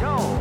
Goal.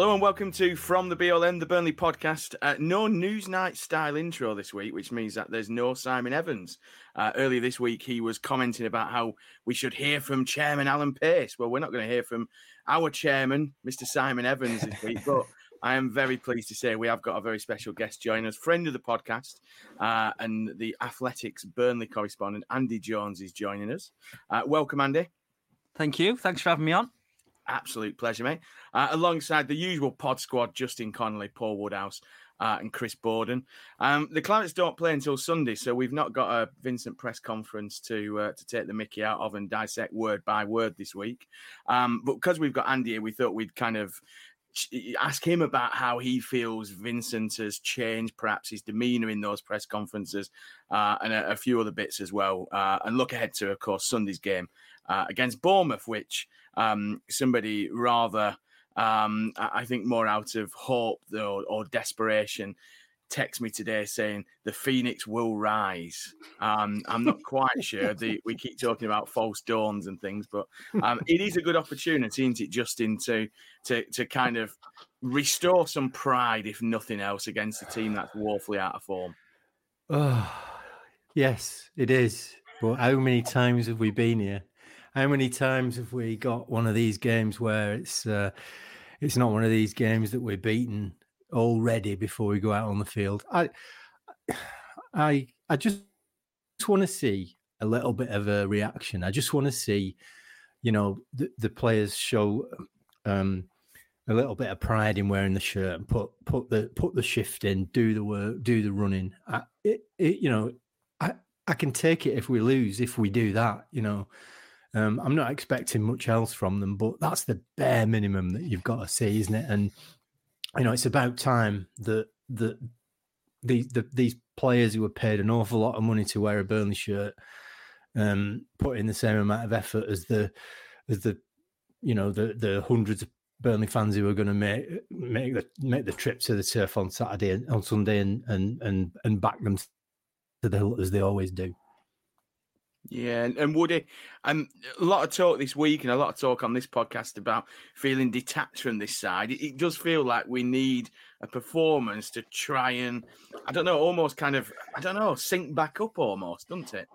Hello and welcome to From the Bee Hole End, the Burnley podcast. Uh, no Newsnight style intro this week, which means that there's no Simon Evans. Uh, earlier this week, he was commenting about how we should hear from Chairman Alan Pace. Well, we're not going to hear from our chairman, Mr. Simon Evans, this week, but I am very pleased to say we have got a very special guest joining us, friend of the podcast, uh, and the Athletic's Burnley correspondent, Andy Jones, is joining us. Uh, welcome, Andy. Thank you. Thanks for having me on. Absolute pleasure, mate. Uh, alongside the usual pod squad, Justin Connolly, Paul Woodhouse, uh, and Chris Boden. Um, the Clarets don't play until Sunday, so we've not got a Vincent press conference to uh, to take the Mickey out of and dissect word by word this week. Um, but because we've got Andy here, we thought we'd kind of ask him about how he feels Vincent has changed, perhaps his demeanour in those press conferences, uh, and a, a few other bits as well. Uh, and look ahead to, of course, Sunday's game uh, against Bournemouth, which um, somebody rather, um, I think, more out of hope or, or desperation. Text me today saying the Phoenix will rise. Um, I'm not quite sure. The, we keep talking about false dawns and things, but um, it is a good opportunity, isn't it, Justin, to to to kind of restore some pride, if nothing else, against a team that's woefully out of form. Oh, yes, it is. But how many times have we been here? How many times have we got one of these games where it's uh, it's not one of these games that we're beaten already before we go out on the field? I I I just want to see a little bit of a reaction. I just want to see, you know, the, the players show um, a little bit of pride in wearing the shirt and put put the put the shift in, do the work, do the running. I, it, it, you know, I I can take it if we lose if we do that. You know, um, I'm not expecting much else from them, but that's the bare minimum that you've got to see, isn't it? And you know, it's about time that that these the, these players who were paid an awful lot of money to wear a Burnley shirt um, put in the same amount of effort as the as the you know the the hundreds of Burnley fans who are going to make make the make the trip to the turf on Saturday and on Sunday and and and, and back them to the hilt as they always do. Yeah, and, and Woody, um, a lot of talk this week and a lot of talk on this podcast about feeling detached from this side. It, it does feel like we need a performance to try and, I don't know, almost kind of, I don't know, sync back up almost, doesn't it?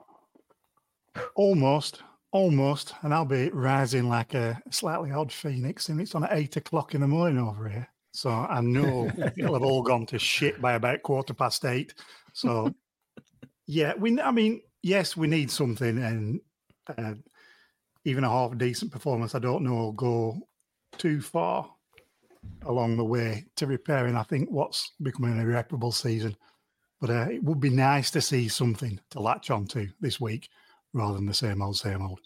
Almost, almost, and I'll be rising like a slightly odd phoenix, and it's on at eight o'clock in the morning over here. So I know it'll have all gone to shit by about quarter past eight. So yeah, we. I mean, yes, we need something, and uh, even a half decent performance, I don't know, will go too far along the way to repairing. I think what's becoming an irreparable season. But uh, it would be nice to see something to latch onto this week rather than the same old, same old.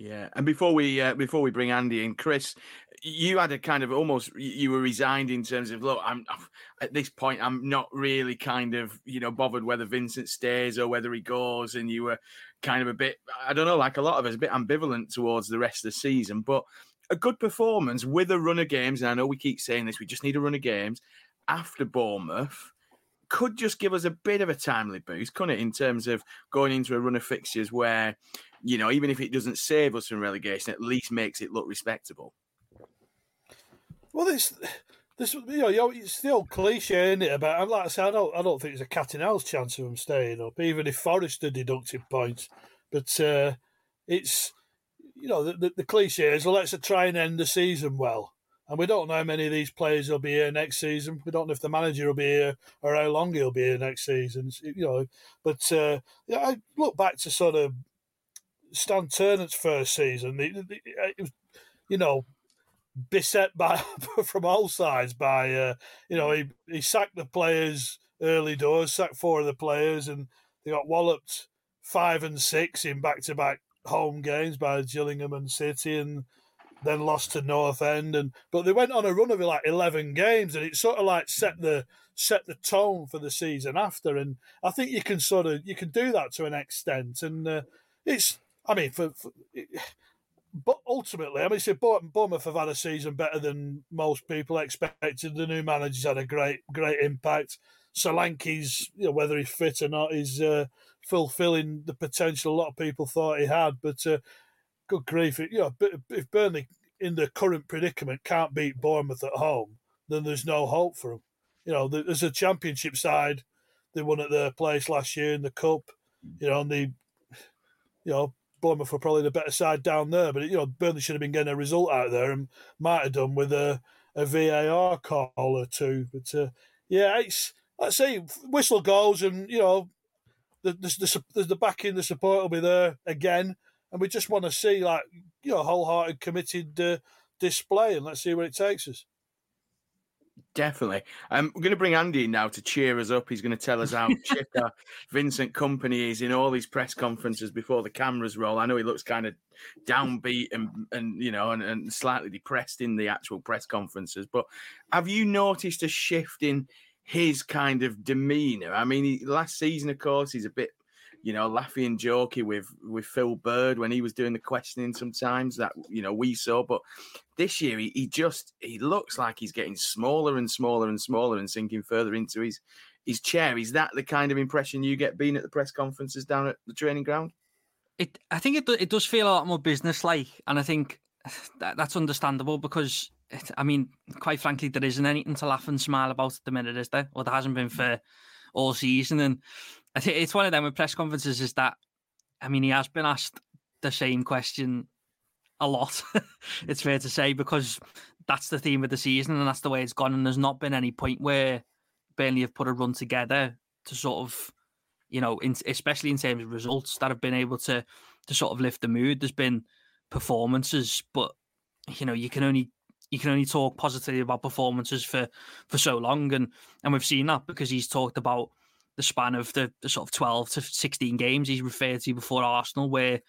Yeah, and before we uh, before we bring Andy in, Chris, you had a kind of almost you were resigned in terms of look, I'm at this point I'm not really kind of you know bothered whether Vincent stays or whether he goes, and you were kind of a bit I don't know, like a lot of us, a bit ambivalent towards the rest of the season, but a good performance with a run of games, and I know we keep saying this, we just need a run of games after Bournemouth could just give us a bit of a timely boost, couldn't it, in terms of going into a run of fixtures where, you know, even if it doesn't save us from relegation, at least makes it look respectable. Well, this, this, you know, it's the old cliche, isn't it? About, like I say, I don't, I don't think there's a cat and owl's chance of them staying up, even if Forest are deducting points. But uh, it's, you know, the, the, the cliche is, well, let's try and end the season well. And we don't know how many of these players will be here next season. We don't know if the manager will be here or how long he'll be here next season. You know, but uh, yeah, I look back to sort of Stan Ternent's first season. It, it was, you know, beset by from all sides by uh, you know he, he sacked the players early doors, sacked four of the players, and they got walloped five and six in back to back home games by Gillingham and City, and then lost to North End. And but they went on a run of like eleven games, and it sort of like set the set the tone for the season after. And I think you can sort of you can do that to an extent, and uh, it's I mean for. for but ultimately, I mean, so Bournemouth have had a season better than most people expected. The new manager's had a great, great impact. Solanke's, you know, whether he's fit or not, is uh, fulfilling the potential a lot of people thought he had. But uh, good grief, you know, if Burnley in the current predicament can't beat Bournemouth at home, then there's no hope for them. You know, there's a championship side. They won at their place last year in the cup. You know, and the you know, Bournemouth were probably the better side down there, but you know Burnley should have been getting a result out there and might have done with a, a VAR call or two. But uh, yeah, it's let's say whistle goes and you know the the, the the backing, the support will be there again, and we just want to see like you know wholehearted, committed uh, display, and let's see where it takes us. Definitely. Um, we're going to bring Andy in now to cheer us up. He's going to tell us how chicker Vincent Kompany is in all these press conferences before the cameras roll. I know he looks kind of downbeat and, and you know, and, and slightly depressed in the actual press conferences. But have you noticed a shift in his kind of demeanor? I mean, he, last season, of course, he's a bit you know, laughy and jokey with with Phil Bird when he was doing the questioning sometimes that you know we saw. But this year he, he just he looks like he's getting smaller and smaller and smaller and sinking further into his his chair. Is that the kind of impression you get being at the press conferences down at the training ground? It I think it it does feel a lot more business like, and I think that, that's understandable because. It, I mean, quite frankly, there isn't anything to laugh and smile about at the minute, is there? Or there hasn't been for all season. And I think it's one of them with press conferences is that, I mean, he has been asked the same question a lot. it's fair to say because that's the theme of the season and that's the way it's gone. And there's not been any point where Burnley have put a run together to sort of, you know, in, especially in terms of results that have been able to to sort of lift the mood. There's been performances, but you know, you can only you can only talk positively about performances for for so long, and and we've seen that because he's talked about the span of the, the sort of 12 to 16 games he's referred to before Arsenal, where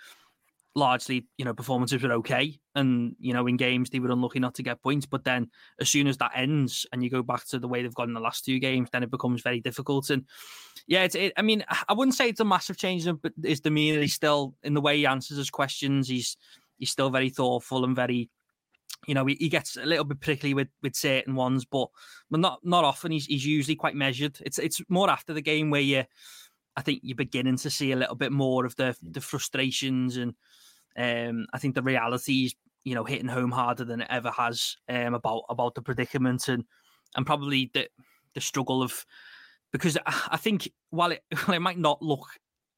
largely, you know, performances were okay. And, you know, in games they were unlucky not to get points. But then as soon as that ends and you go back to the way they've gone in the last two games, then it becomes very difficult. And yeah, it's, it, I mean, I wouldn't say it's a massive change, but his demeanor, he's still in the way he answers his questions. He's, he's still very thoughtful and very you know, he, he gets a little bit prickly with with certain ones, but but not not often. He's he's usually quite measured. It's it's more after the game where you, I think you're beginning to see a little bit more of the the frustrations and um I think the reality is you know hitting home harder than it ever has um about about the predicament and and probably the the struggle of because I think while it while it might not look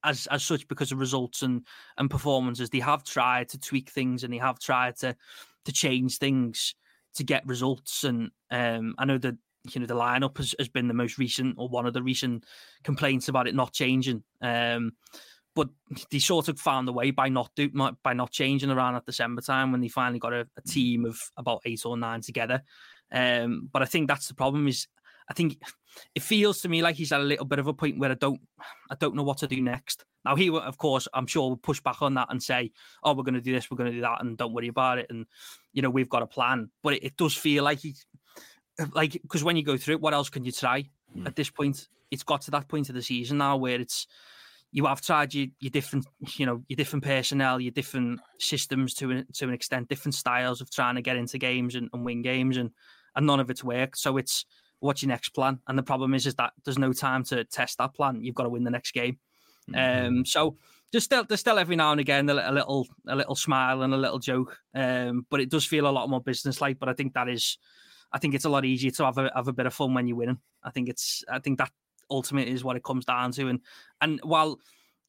as as such because of results and and performances, they have tried to tweak things and they have tried to to change things to get results. And um, I know that you know the lineup has, has been the most recent or one of the recent complaints about it not changing. Um, but they sort of found a way by not do by not changing around at December time when they finally got a, a team of about eight or nine together. Um, but I think that's the problem is I think it feels to me like he's at a little bit of a point where I don't I don't know what to do next. Now he will, of course, I'm sure will push back on that and say, "Oh, we're going to do this, we're going to do that, and don't worry about it." And you know, we've got a plan. But it, it does feel like he's like because when you go through it, what else can you try mm. at this point? It's got to that point of the season now where it's you have tried your, your different, you know, your different personnel, your different systems to an, to an extent, different styles of trying to get into games and, and win games, and and none of it's worked. So it's what's your next plan? And the problem is, is that there's no time to test that plan. You've got to win the next game. Mm-hmm. Um, so just still there's still every now and again a, little a little smile and a little joke. Um, but it does feel a lot more business like. But I think that is, I think it's a lot easier to have a have a bit of fun when you're winning. I think it's I think that ultimately is what it comes down to. And and while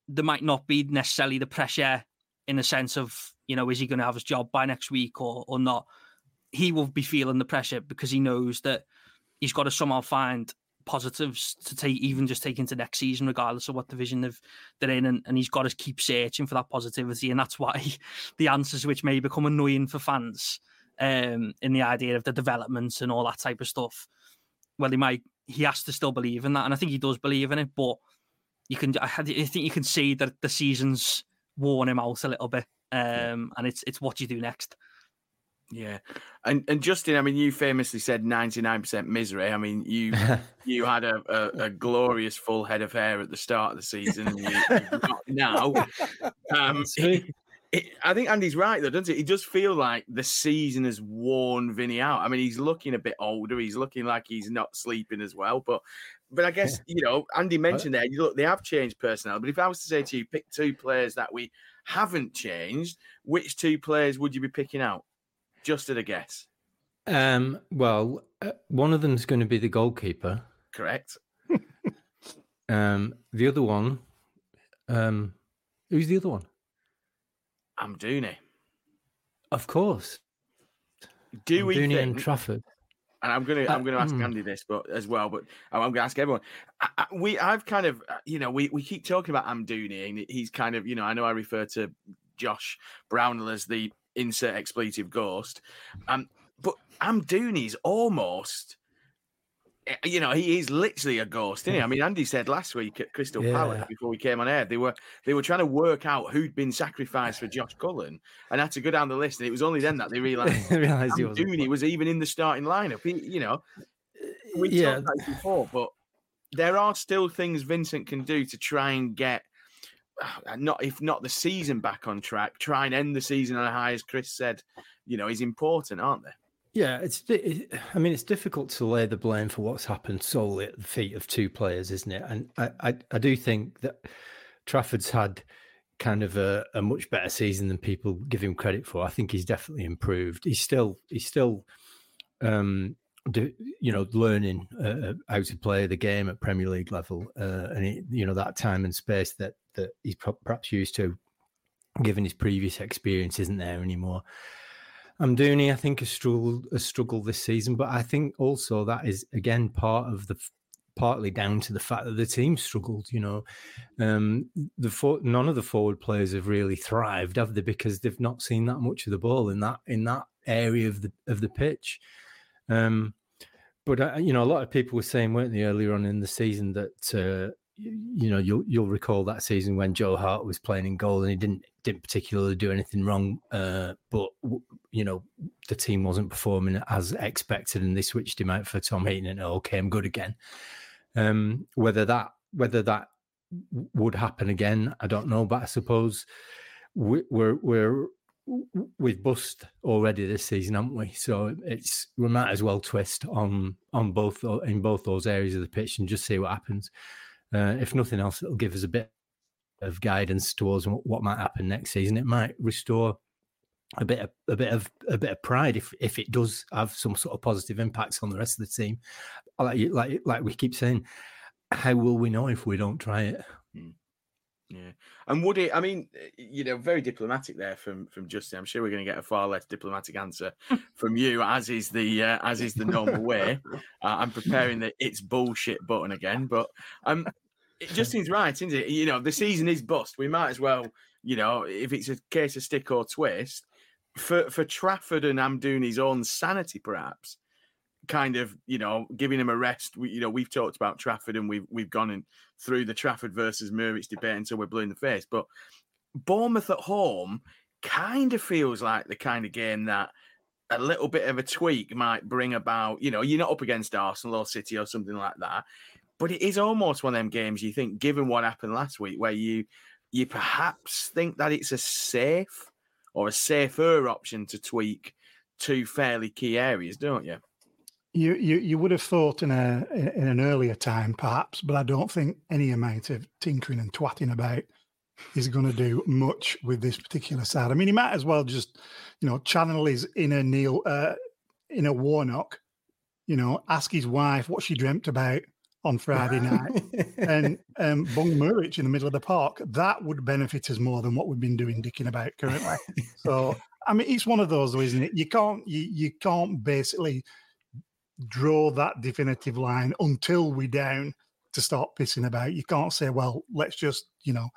there might not be necessarily the pressure in the sense of you know is he going to have his job by next week or or not, he will be feeling the pressure because he knows that he's got to somehow find positives to take even just take into next season regardless of what division they've, they're in and, and he's got to keep searching for that positivity and that's why the answers which may become annoying for fans um, in the idea of the developments and all that type of stuff. Well, he might he has to still believe in that, and I think he does believe in it. But you can I think you can see that the season's worn him out a little bit, um, and it's it's what you do next. Yeah, and and Justin, I mean, you famously said ninety nine percent misery. I mean, you you had a, a, a, glorious full head of hair at the start of the season, and you, now. Um, it, it, I think Andy's right though, doesn't it? He does feel like the season has worn Vinny out. I mean, he's looking a bit older. He's looking like he's not sleeping as well. But but I guess you know, Andy mentioned there. You look, they have changed personnel. But if I was to say to you, pick two players that we haven't changed, which two players would you be picking out? Just at a guess. Um, well, uh, one of them is going to be the goalkeeper. Correct. um, the other one, um, who's the other one? Amdouni. Of course. Do we think, and Trafford? And I'm gonna I'm gonna ask uh, Andy this, but as well, but I'm gonna ask everyone. I, I, we I've kind of uh, you know we, we keep talking about Amdouni, and he's kind of you know I know I refer to Josh Brownhill as the insert expletive ghost. Um, but Amdouni's almost, eh, you know, he is literally a ghost, isn't he? I mean, Andy said last week at Crystal yeah. Palace before we came on air, they were they were trying to work out who'd been sacrificed for Josh Cullen, and had to go down the list, and it was only then that they realised realised Amdouni was even in the starting lineup. He, you know, we yeah. talked about before, but there are still things Vincent can do to try and get not if not the season back on track, try and end the season on a high, as Chris said, you know, is important, aren't they? Yeah, it's. I mean, it's difficult to lay the blame for what's happened solely at the feet of two players, isn't it? And I, I, I do think that Trafford's had kind of a, a, much better season than people give him credit for. I think he's definitely improved. He's still, he's still, um, do, you know, learning uh, uh how to play the game at Premier League level, uh, and it, you know that time and space that that he's perhaps used to, given his previous experience, isn't there anymore. Amdouni, I think, has struggled, has struggled this season, but I think also that is again part of the partly down to the fact that the team struggled. You know, um, the for, none of the forward players have really thrived, have they? Because they've not seen that much of the ball in that in that area of the of the pitch. Um, but uh, you know, a lot of people were saying, weren't they, earlier on in the season that uh, you know you'll you'll recall that season when Joe Hart was playing in goal and he didn't didn't particularly do anything wrong, uh, but you know the team wasn't performing as expected, and they switched him out for Tom Heaton, and it all came good again. Um, whether that whether that would happen again, I don't know, but I suppose we, we're we're we've bust already this season, haven't we? So it's we might as well twist on on both in both those areas of the pitch and just see what happens. Uh, if nothing else, it'll give us a bit of guidance towards what might happen next season. It might restore a bit of a bit of a bit of pride if if it does have some sort of positive impacts on the rest of the team. Like like like we keep saying, how will we know if we don't try it? Hmm. Yeah, and would it? I mean, you know, very diplomatic there from from Justin. I'm sure we're going to get a far less diplomatic answer from you, as is the uh, as is the normal way. Uh, I'm preparing the it's bullshit button again, but um, it just seems right, isn't it? You know, the season is bust. We might as well, you know, if it's a case of stick or twist, for for Trafford and Amdouni's own sanity, perhaps, kind of, you know, giving him a rest. We, you know, we've talked about Trafford and we've we've gone in through the Trafford versus Muric debate until we're blue in the face. But Bournemouth at home kind of feels like the kind of game that a little bit of a tweak might bring about. You know, you're not up against Arsenal or City or something like that but it is almost one of them games you think, given what happened last week, where you you perhaps think that it's a safe or a safer option to tweak two fairly key areas, don't you? You, you you would have thought in a in an earlier time, perhaps, but I don't think any amount of tinkering and twatting about is going to do much with this particular side. I mean, he might as well just, you know, channel his inner Neil, uh, inner Warnock, you know, ask his wife what she dreamt about on Friday night and um, Bung Muric in the middle of the park, that would benefit us more than what we've been doing dicking about currently. so, I mean, it's one of those, though, isn't it? You can't, you, you can't basically draw that definitive line until we're down to start pissing about. You can't say, well, let's just, you know,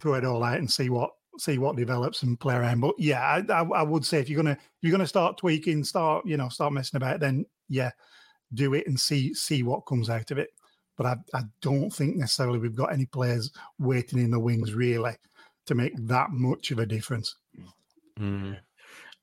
throw it all out and see what see what develops and play around. But yeah, I, I, I would say if you're gonna if you're gonna start tweaking, start you know start messing about, then yeah, do it and see see what comes out of it. But I, I don't think necessarily we've got any players waiting in the wings really to make that much of a difference. Mm.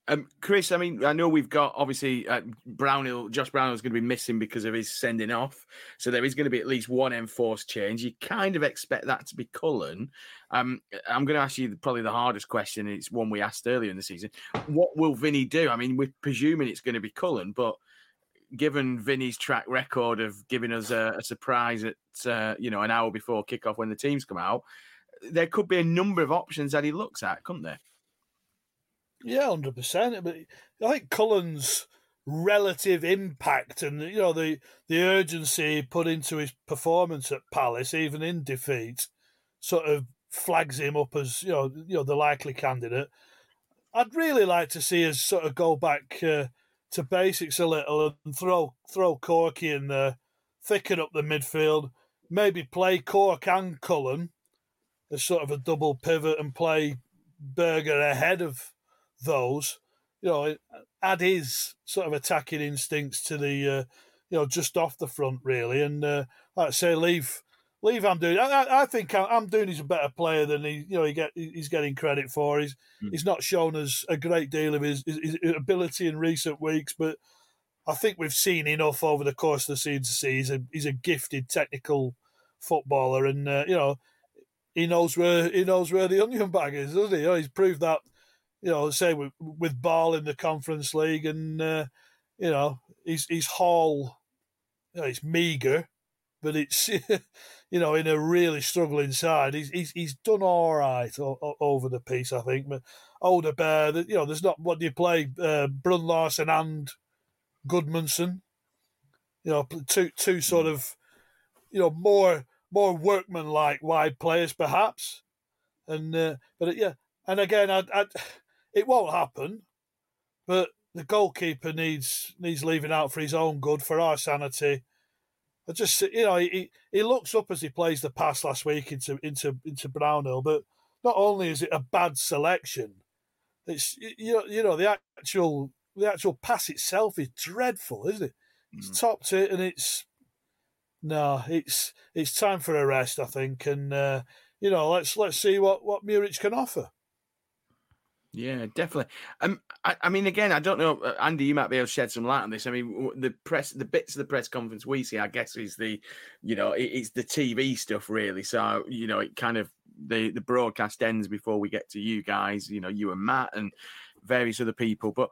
Um, Chris, I mean, I know we've got obviously uh, Brownhill, Josh Brownhill is going to be missing because of his sending off. So there is going to be at least one enforced change. You kind of expect that to be Cullen. Um, I'm going to ask you probably the hardest question. It's one we asked earlier in the season. What will Vinny do? I mean, we're presuming it's going to be Cullen, but given Vinny's track record of giving us a, a surprise at uh, you know an hour before kickoff when the teams come out, there could be a number of options that he looks at, couldn't there? Yeah, hundred percent. But I think Cullen's relative impact and you know the the urgency put into his performance at Palace, even in defeat, sort of flags him up as you know you know the likely candidate. I'd really like to see us sort of go back uh, to basics a little and throw throw Corky in there, thicken up the midfield, maybe play Cork and Cullen as sort of a double pivot and play Berge ahead of those, you know, add his sort of attacking instincts to the, uh, you know, just off the front really, and uh, like I say, leave leave Amdouni. I, I think Amdouni's a better player than he, you know, he get he's getting credit for. He's mm. he's not shown us a great deal of his, his, his, ability in recent weeks, but I think we've seen enough over the course of the season to see he's a he's a gifted technical footballer, and uh, you know. He knows where he knows where the onion bag is, doesn't he? You know, he's proved that you know, say with, with Ball in the Conference League, and uh, you know, he's he's Hall, you know, it's meager, but it's you know, in a really struggling side, he's he's, he's done all right o- o- over the piece, I think. But Odobert, you know, there's not what do you play, uh, Bruun Larsen and Gudmundsson, you know, two two sort of, you know, more more workman like wide players perhaps, and uh, but yeah, and again, I, I it won't happen, but the goalkeeper needs needs leaving out for his own good, for our sanity. I just you know he he looks up as he plays the pass last week into into into Brownhill, but not only is it a bad selection, it's you know you know the actual the actual pass itself is dreadful, isn't it? It's mm. topped it, and it's no, it's it's time for a rest, I think, and uh, you know let's let's see what what Muric can offer. Yeah, definitely. Um, I, I, mean, again, I don't know, uh, Andy. You might be able to shed some light on this. I mean, the press, the bits of the press conference we see, I guess, is the, you know, it, it's the TV stuff, really. So, you know, it kind of the the broadcast ends before we get to you guys. You know, you and Matt and various other people. But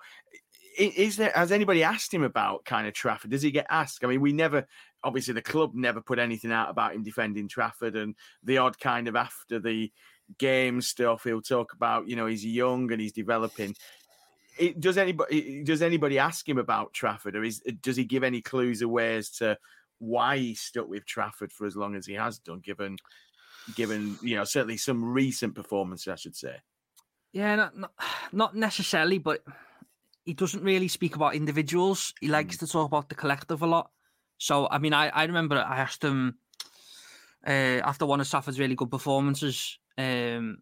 is there has anybody asked him about kind of Trafford? Does he get asked? I mean, we never, obviously, the club never put anything out about him defending Trafford, and the odd kind of after the game stuff. He'll talk about, you know, he's young and he's developing. It, does anybody does anybody ask him about Trafford, or is does he give any clues away as to why he stuck with Trafford for as long as he has done? Given, given you know, certainly some recent performances, I should say. Yeah, not not, not necessarily, but he doesn't really speak about individuals. He likes mm. to talk about the collective a lot. So, I mean, I, I remember I asked him uh, after one of Trafford's really good performances um,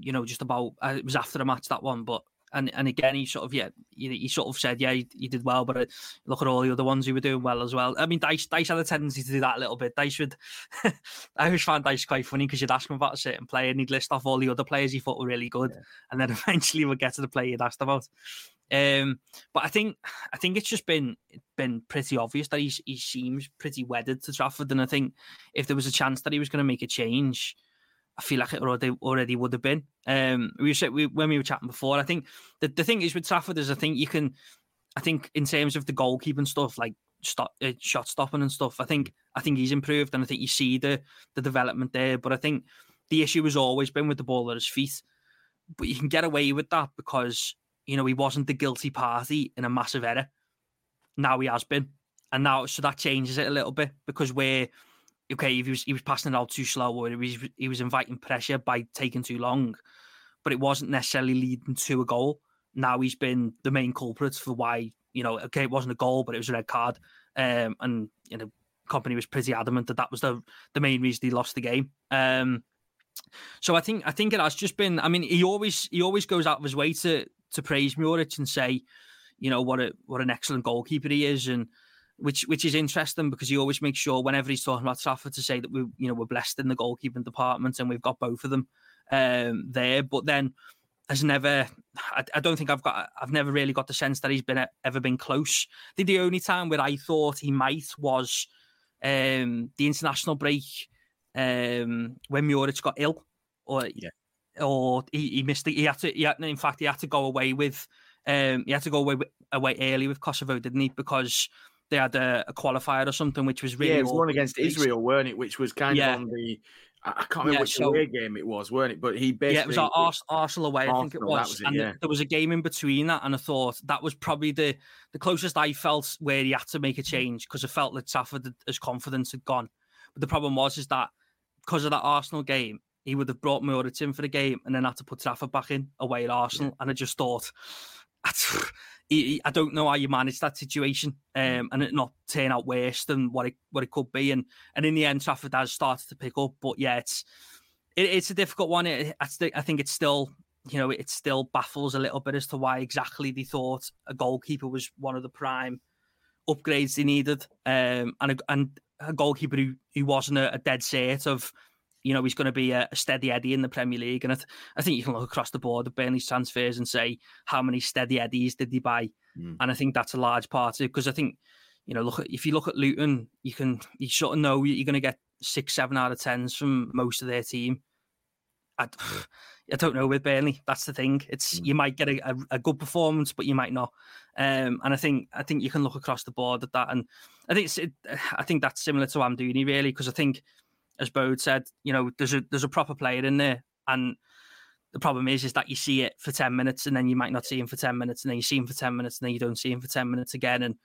you know, just about uh, it was after the match that one, but and and again he sort of yeah he, he sort of said yeah he, he did well, but uh, look at all the other ones who were doing well as well. I mean Dyche Dyche had a tendency to do that a little bit. Dyche would I always find Dyche quite funny because you'd ask him about a certain player and he'd list off all the other players he thought were really good, yeah. and then eventually we'd get to the player you'd asked about. Um, but I think I think it's just been been pretty obvious that he's he seems pretty wedded to Trafford, and I think if there was a chance that he was going to make a change feel like it already already would have been. Um, we said we, when we were chatting before. I think the the thing is with Trafford is I think you can, I think in terms of the goalkeeping stuff like stop, uh, shot stopping and stuff. I think I think he's improved and I think you see the the development there. But I think the issue has always been with the ball at his feet. But you can get away with that because you know he wasn't the guilty party in a massive error. Now he has been, and now so that changes it a little bit because we're okay, if he was he was passing it out too slow or he was he was inviting pressure by taking too long, but it wasn't necessarily leading to a goal. Now he's been the main culprit for why you know okay it wasn't a goal but it was a red card, um, and you know Kompany was pretty adamant that that was the the main reason he lost the game. Um, So I think I think it has just been. I mean, he always he always goes out of his way to to praise Muric and say, you know, what a what an excellent goalkeeper he is, and which which is interesting because he always makes sure whenever he's talking about Trafford to say that we you know we're blessed in the goalkeeping department and we've got both of them um, there. But then has never. I, I, don't think I've got. I've never really got the sense that he's been ever been close. The, the only time where I thought he might was um, the international break um, when Muric got ill, or yeah. or he, he missed. The, he had to. He had, in fact, he had to go away with. Um, he had to go away away early with Kosovo, didn't he? Because they had a, a qualifier or something, which was really yeah, it was one against Israel, weren't it? Which was kind yeah. of on the I can't remember yeah, which so, away game it was, weren't it? But he basically yeah, it was Ars- Arsenal away, Arsenal, I think it was, was it, and yeah. there was a game in between that, and I thought that was probably the the closest I felt where he had to make a mm. change because I felt that Trafford, his confidence had gone. But the problem was is that because of that Arsenal game, he would have brought Muric in for the game and then had to put Trafford back in away at Arsenal, yeah. and I just thought. I don't know how you manage that situation um, and it not turn out worse than what it what it could be. And and in the end, Trafford has started to pick up, but yeah, it's it, it's a difficult one. It, I think it's still you know it still baffles a little bit as to why exactly they thought a goalkeeper was one of the prime upgrades they needed, um, and a, and a goalkeeper who, who wasn't a, a dead set of you know he's going to be a, steady Eddie in the Premier League. And I, th- I, think you can look across the board at Burnley's transfers and say how many steady Eddies did they buy, mm. and I think that's a large part of it because I think you know look at, if you look at Luton, you can you sort of know you're going to get six, seven out of tens from most of their team. I, I don't know with Burnley. That's the thing. It's mm. you might get a, a, a, good performance, but you might not. Um, and I think I think you can look across the board at that, and I think it, I think that's similar to Amdouni really because I think as Bode said, you know, there's a there's a proper player in there, and the problem is is that you see it for ten minutes, and then you might not see him for ten minutes, and then you see him for ten minutes, and then you don't see him for ten minutes again. And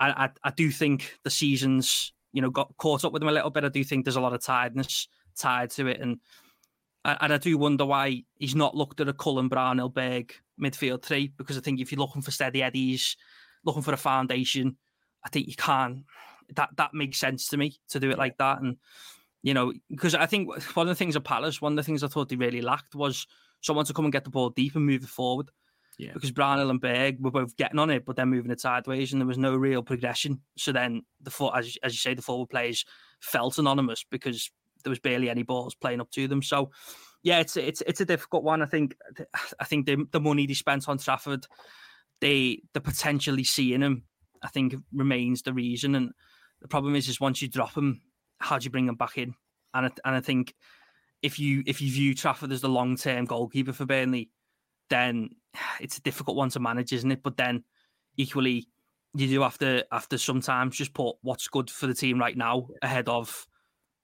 I I, I do think the seasons, you know, got caught up with him a little bit. I do think there's a lot of tiredness tied to it, and and I do wonder why he's not looked at a Cullen Brownhill midfield three because I think if you're looking for steady eddies, looking for a foundation, I think you can. That that makes sense to me to do it like that, and you know, because I think one of the things at Palace, one of the things I thought they really lacked was someone to come and get the ball deep and move it forward. Yeah. Because Brownhill and Berg were both getting on it, but then moving it sideways, and there was no real progression. So then the foot, as as you say, the forward players felt anonymous because there was barely any balls playing up to them. So yeah, it's it's it's a difficult one. I think I think the the money they spent on Trafford, they the potentially seeing him, I think remains the reason. And the problem is, is once you drop him, how do you bring him back in? And I, and I think if you if you view Trafford as the long term goalkeeper for Burnley, then it's a difficult one to manage, isn't it? But then equally, you do have to to sometimes just put what's good for the team right now ahead of,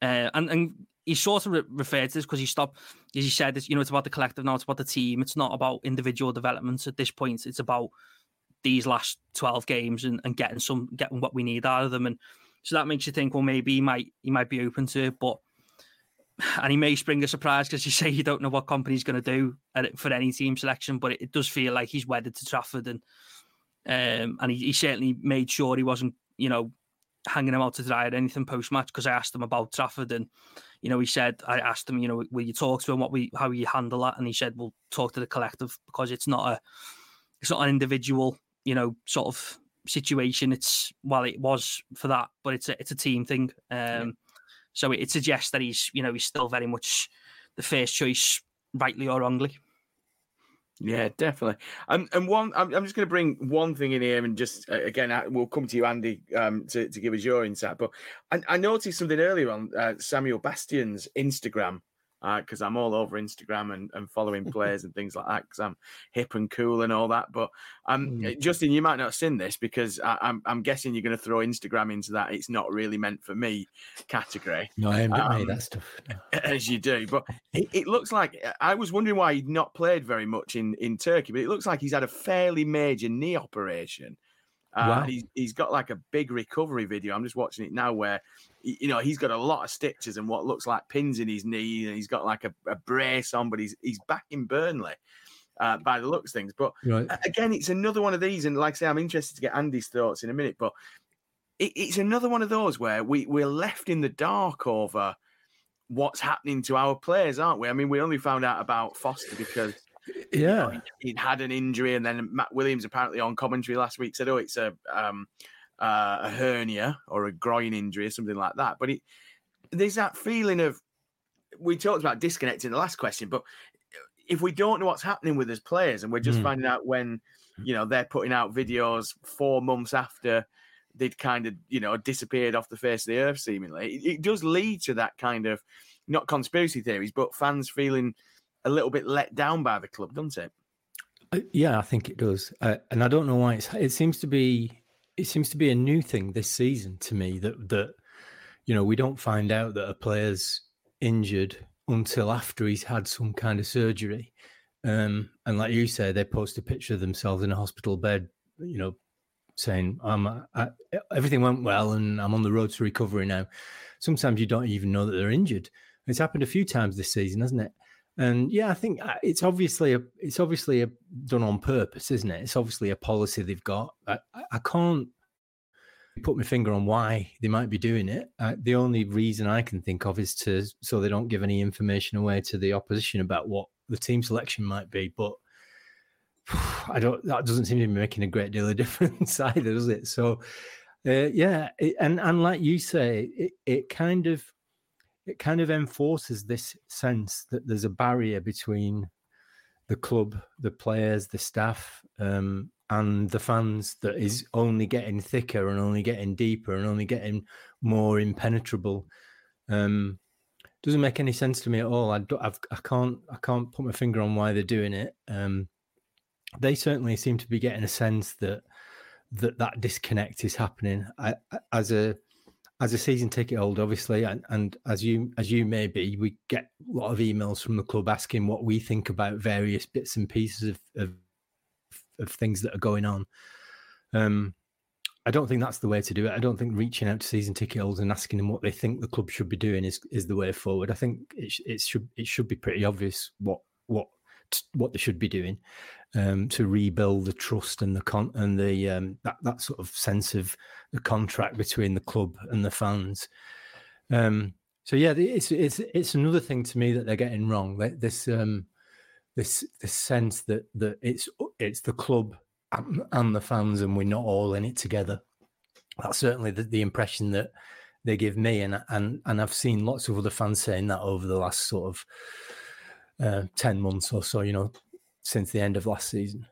uh, and and he sort of re- referred to this because he stopped, as he said, it's, you know, it's about the collective now, it's about the team. It's not about individual developments at this point. It's about these last 12 games and, and getting some, getting what we need out of them. And so that makes you think, well, maybe he might he might be open to it, but and he may spring a surprise because you say you don't know what Kompany's going to do for any team selection, but it, does feel like he's wedded to Trafford, and um, and he, he, certainly made sure he wasn't, you know, hanging him out to dry at anything post match because I asked him about Trafford, and you know, he said I asked him, you know, will you talk to him, what we how you handle that, and he said, we'll talk to the collective because it's not a it's not an individual, you know, sort of situation. It's well, it was for that, but it's a it's a team thing. Um, yeah. So it, it, suggests that he's you know he's still very much the first choice, rightly or wrongly. Yeah, definitely. Um, and one, I'm, I'm just going to bring one thing in here, and just uh, again, we'll come to you, Andy, um, to, to give us your insight. But I, I noticed something earlier on uh, Samuel Bastien's Instagram because uh, I'm all over Instagram and, and following players and things like that because I'm hip and cool and all that. But um, mm. Justin, you might not have seen this because I, am I'm, I'm guessing you're going to throw Instagram into that. It's not really meant for me category. No, I haven't um, made that stuff. As you do, but it, it, looks like I was wondering why he'd not played very much in in Turkey, but it looks like he's had a fairly major knee operation. Uh, wow. he's, he's got like a big recovery video. I'm just watching it now where, you know, he's got a lot of stitches and what looks like pins in his knee. And he's got like a, a brace on, but he's, he's back in Burnley uh, by the looks things. But right. again, it's another one of these. And like I say, I'm interested to get Andy's thoughts in a minute. But it, it's another one of those where we, we're left in the dark over what's happening to our players, aren't we? I mean, we only found out about Foster because Yeah. he- he'd had an injury, and then Matt Williams apparently on commentary last week said, "Oh, it's a um, uh, a hernia or a groin injury or something like that." But it, there's that feeling of we talked about disconnecting the last question, but if we don't know what's happening with his players, and we're just Mm. finding out when you know they're putting out videos four months after they'd kind of you know disappeared off the face of the earth, seemingly, it, it does lead to that kind of not conspiracy theories, but fans feeling a little bit let down by the club, doesn't it? Uh, Yeah, I think it does, uh, and I don't know why it's. It seems to be. It seems to be a new thing this season to me that that you know we don't find out that a player's injured until after he's had some kind of surgery, um, and like you say, they post a picture of themselves in a hospital bed, you know, saying "I'm I, everything went well and I'm on the road to recovery now." Sometimes you don't even know that they're injured. It's happened a few times this season, hasn't it? And yeah, I think uh, it's obviously a it's obviously a, done on purpose, isn't it? It's obviously a policy they've got. I, I- can't put my finger on why they might be doing it. Uh, the only reason I can think of is to so they don't give any information away to the opposition about what the team selection might be. But I don't. That doesn't seem to be making a great deal of difference either, does it? So uh, yeah, it, and and like you say, it, it kind of it kind of enforces this sense that there's a barrier between the club, the players, the staff, um, and the fans that is only getting thicker and only getting deeper and only getting more impenetrable. Um, doesn't make any sense to me at all. I, I've, I can't I can't put my finger on why they're doing it. Um, they certainly seem to be getting a sense that that that disconnect is happening. I- as a as a season ticket holder, obviously, and, and as you as you may be, we get a lot of emails from the club asking what we think about various bits and pieces of of, of things that are going on. Um, I don't think that's the way to do it. I don't think reaching out to season ticket holders and asking them what they think the club should be doing is is the way forward. I think it it should it should be pretty obvious what what what they should be doing um, to rebuild the trust and the con and the um, that that sort of sense of the contract between the club and the fans. Um, so yeah, it's it's it's another thing to me that they're getting wrong. This um, this this sense that that it's it's the club and, and the fans, and we're not all in it together. That's certainly the, the impression that they give me, and and and I've seen lots of other fans saying that over the last sort of uh, ten months or so. You know, since the end of last season.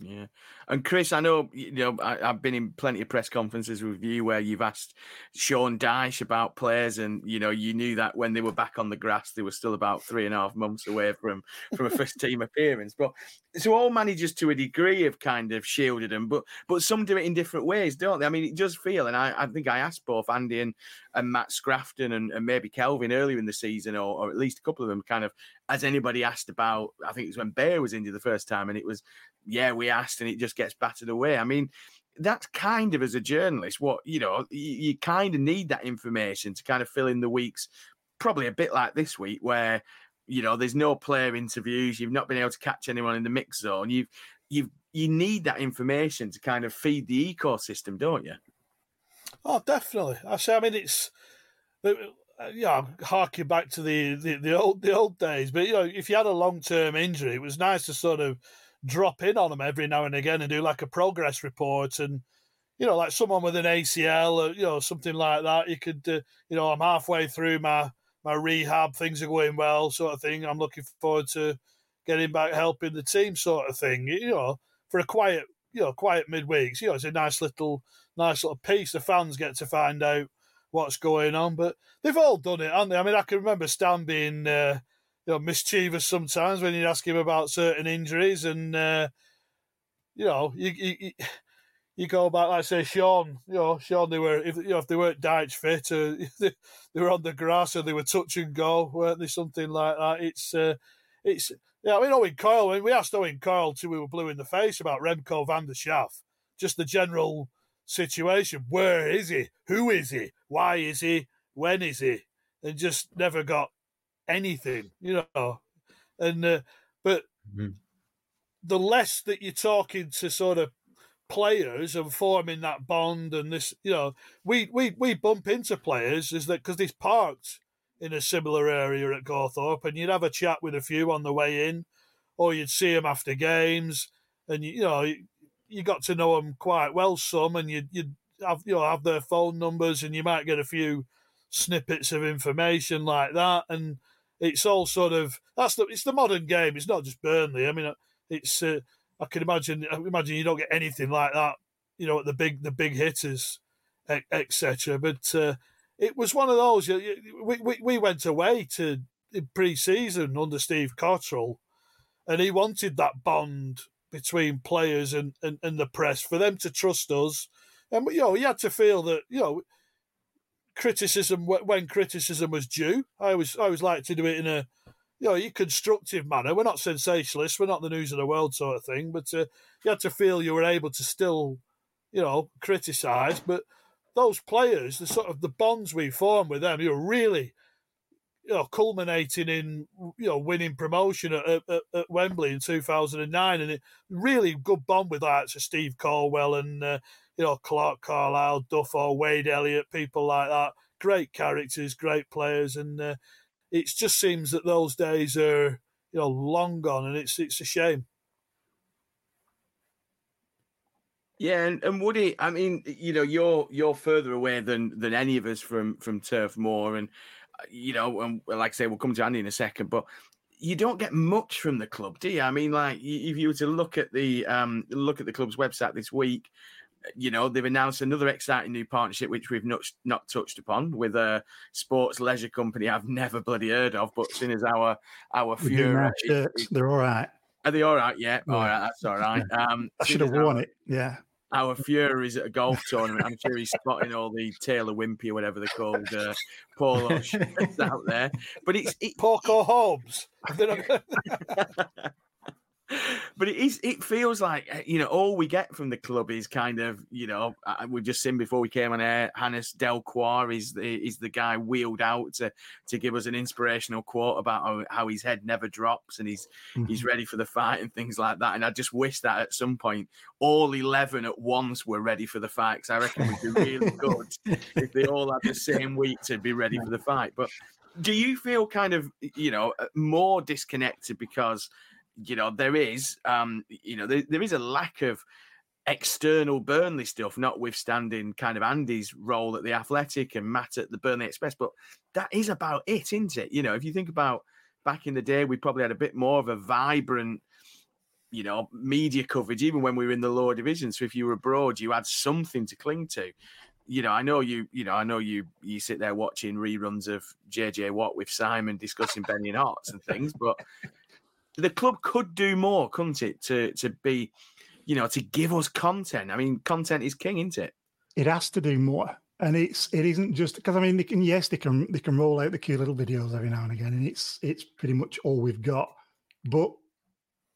Yeah. And Chris, I know you know I, I've been in plenty of press conferences with you where you've asked Sean Dyche about players, and you know you knew that when they were back on the grass, they were still about three and a half months away from from a first team appearance. But so all managers to a degree have kind of shielded them, but but some do it in different ways, don't they? I mean, it does feel, and I, I think I asked both Andy and, and Matt Scrafton and, and maybe Kelvin earlier in the season, or, or at least a couple of them, kind of as anybody asked about. I think it was when Beyer was injured the first time, and it was yeah, we asked, and it just gets battered away. I mean, that's kind of as a journalist, what you know, you, you kind of need that information to kind of fill in the weeks, probably a bit like this week, where you know there's no player interviews, you've not been able to catch anyone in the mix zone. You've you've you need that information to kind of feed the ecosystem, don't you? Oh, definitely. I say, I mean, it's uh, yeah, harking back to the, the, the old the old days. But you know, if you had a long term injury, it was nice to sort of drop in on them every now and again and do like a progress report and you know, like someone with an ACL or you know something like that. You could, uh, you know, I'm halfway through my my rehab, things are going well, sort of thing. I'm looking forward to getting back helping the team, sort of thing. You know, for a quiet, you know, quiet midweeks. You know, it's a nice little, nice little piece. The fans get to find out what's going on, but they've all done it, haven't they? I mean, I can remember Stan being, uh, you know, mischievous sometimes when you'd ask him about certain injuries, and uh, you know, you, you, you go back, like say Sean, you know, Sean, they were if you know if they weren't Dyche fit, or they, were on the grass or they were touch and go, weren't they? Something like that. It's uh, it's yeah. I mean, Owen Coyle. We asked Owen Coyle till we were blue in the face about Remco van der Schaaf, just the general situation. Where is he? Who is he? Why is he? When is he? And just never got anything, you know. And uh, but Mhm. the less that you're talking to sort of players and forming that bond and this, you know, we we we bump into players is that because this parked in a similar area at Gawthorpe, and you'd have a chat with a few on the way in, or you'd see them after games, and you, know you got to know them quite well. Some, and you'd, you'd have you know have their phone numbers, and you might get a few snippets of information like that, and it's all sort of that's the it's the modern game. It's not just Burnley. I mean, it's uh, I can imagine I imagine you don't get anything like that, you know, at the big the big hitters, etc. But uh, it was one of those. We, we we went away to pre-season under Steve Cotterill, and he wanted that bond between players and, and, and the press for them to trust us. And you know, you had to feel that you know criticism when criticism was due. I always I always like to do it in a you know constructive manner. We're not sensationalists. We're not the news of the world sort of thing. But uh, you had to feel you were able to still you know criticise. But those players, the sort of the bonds we formed with them, you know, really you know, culminating in you know winning promotion at, at, at Wembley in 2009, and it really good bond with that. So Steve Caldwell and uh, you know Clarke Carlisle, Duffo, Wade Elliott, people like that. Great characters, great players, and uh, it just seems that those days are you know long gone, and it's it's a shame. Yeah, and, and Woody, I mean, you know, you're you're further away than than any of us from from Turf Moor, and you know, and like I say, we'll come to Andy in a second, but you don't get much from the club, do you? I mean, like if you were to look at the um, look at the club's website this week, you know they've announced another exciting new partnership which we've not not touched upon with a sports leisure company I've never bloody heard of, but seeing as our our Fury, they're all right. Are they all right? Yeah, all right, that's all right. Um, I should have worn it. Yeah our Fury's at a golf tournament. I'm sure he's spotting all the Taylor Wimpey or whatever they're called uh, polo shirts out there. But it's it, Porco Hobbs. but it is it feels like eh, you know all we get from the club is kind of you know we've just seen before we came on air Hannes Delcroix is the is the guy wheeled out to to give us an inspirational quote about how, how his head never drops and he's mm-hmm. he's ready for the fight and things like that and I just wish that at some point all 11 at once were ready for the fight because I reckon we'd be really good if they all had the same week to be ready for the fight but do you feel kind of you know uh, more disconnected because you know, there is, um, you know, there, there is a lack of external Burnley stuff, notwithstanding kind of Andy's role at the Athletic and Matt at the Burnley Express. But that is about it, isn't it? You know, if you think about back in the day, we probably had a bit more of a vibrant, you know, media coverage, even when we were in the lower division. So if you were abroad, you had something to cling to. You know, I know you. You know, I know you. You sit there watching reruns of JJ Watt with Simon discussing Benny and Hearts and things, but the club could do more, couldn't it, to to be, you know, to give us content. I mean, content is king, isn't it? It has to do more, and it's it isn't just because I mean, they can yes, they can they can roll out the cute little videos every now and again, and it's it's pretty much all we've got, but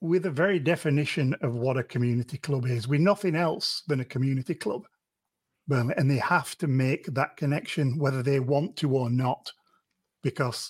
with a very definition of what a community club is, we're nothing else than a community club. Burnley, and they have to make that connection whether they want to or not, because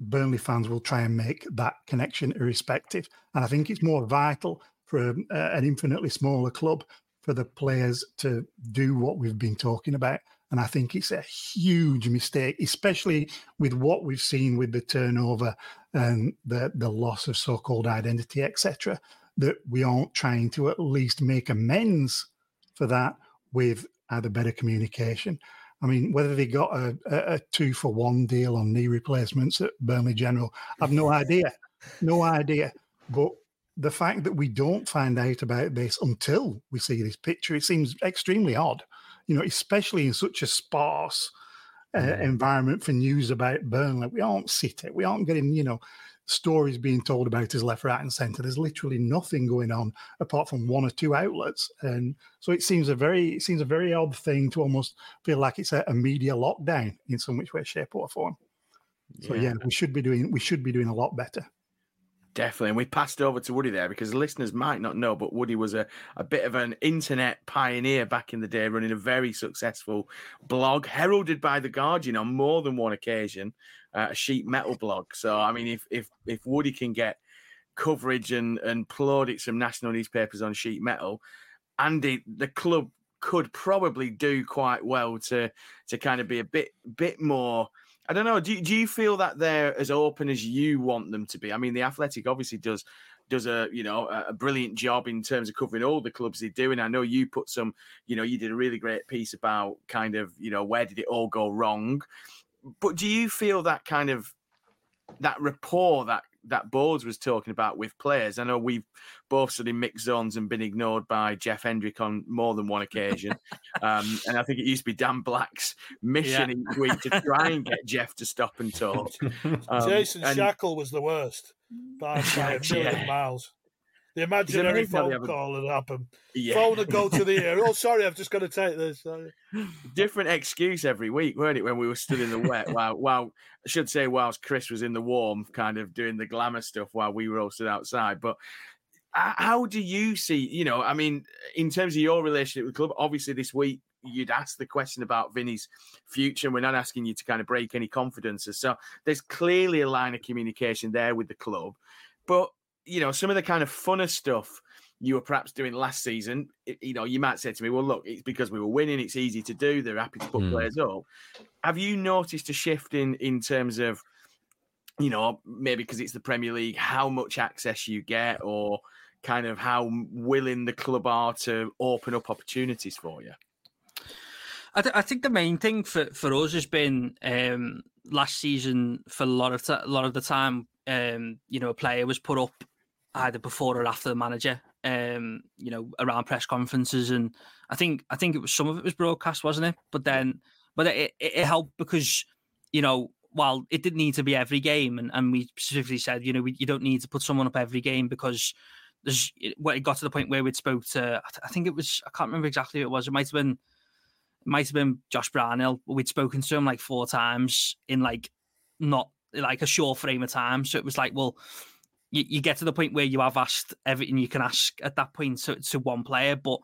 Burnley fans will try and make that connection irrespective. And I think it's more vital for um, a, an infinitely smaller club for the players to do what we've been talking about. And I think it's a huge mistake, especially with what we've seen with the turnover and the, the loss of so called identity, etc., that we aren't trying to at least make amends for that with either better communication I mean, whether they got a, a, two for one deal on knee replacements at Burnley General, I've no idea. No idea. But the fact that we don't find out about this until we see this picture, it seems extremely odd, you know, especially in such a sparse uh, environment for news about Burnley. We aren't sitting, we aren't getting, you know, stories being told about us left, right, and centre. There's literally nothing going on apart from one or two outlets, and so it seems a very it seems a very odd thing to almost feel like it's a, a media lockdown in some which way, shape, or form. So yeah. yeah, we should be doing we should be doing a lot better. Definitely. And we passed over to Woody there because listeners might not know, but Woody was a, a bit of an internet pioneer back in the day, running a very successful blog, heralded by The Guardian on more than one occasion, uh, a sheet metal blog. So, I mean, if, if, if Woody can get coverage and, and plaudits from national newspapers on sheet metal, Andy, the club could probably do quite well to to kind of be a bit bit more I don't know. Do you, do you feel that they're as open as you want them to be? I mean, the Athletic obviously does does a you know a brilliant job in terms of covering all the clubs they do, and I know you put some, you know, you did a really great piece about kind of you know where did it all go wrong. But do you feel that kind of that rapport that that Bodes was talking about with players. I know we've both stood in mixed zones and been ignored by Jeff Hendrick on more than one occasion. um, and I think it used to be Dan Black's mission yeah. each week to try and get Jeff to stop and talk. Um, Jason and, Shackell was the worst by, by a million yeah. miles. The imaginary phone call had happened. Yeah. Phone would go to the ear. Oh, sorry, I've just got to take this. Sorry. Different excuse every week, weren't it? When we were stood in the wet, while, while I should say, whilst Chris was in the warm, kind of doing the glamour stuff while we were all stood outside. But how do you see? You know, I mean, in terms of your relationship with the club, obviously this week you'd ask the question about Vinny's future, and we're not asking you to kind of break any confidences. So there's clearly a line of communication there with the club, but you know, some of the kind of funner stuff you were perhaps doing last season, you know, you might say to me, well, look, it's because we were winning, it's easy to do, they're happy to put mm. players up. Have you noticed a shift in in terms of, you know, maybe because it's the Premier League, how much access you get or kind of how willing the club are to open up opportunities for you? I, th- I think the main thing for, for us has been um, last season for a lot of t- a lot of the time, um, you know, a player was put up either before or after the manager. Um, you know, around press conferences, and I think I think it was some of it was broadcast, wasn't it? But then, but it, it, it helped because you know while it didn't need to be every game, and, and we specifically said, you know, we, you don't need to put someone up every game because there's when it got to the point where we'd spoke to, I think it was, I can't remember exactly who it was. It might have been, it might have been Josh Brownhill. We'd spoken to him like four times in like not like a short frame of time. So it was like, well, you, you get to the point where you have asked everything you can ask at that point to, to one player. But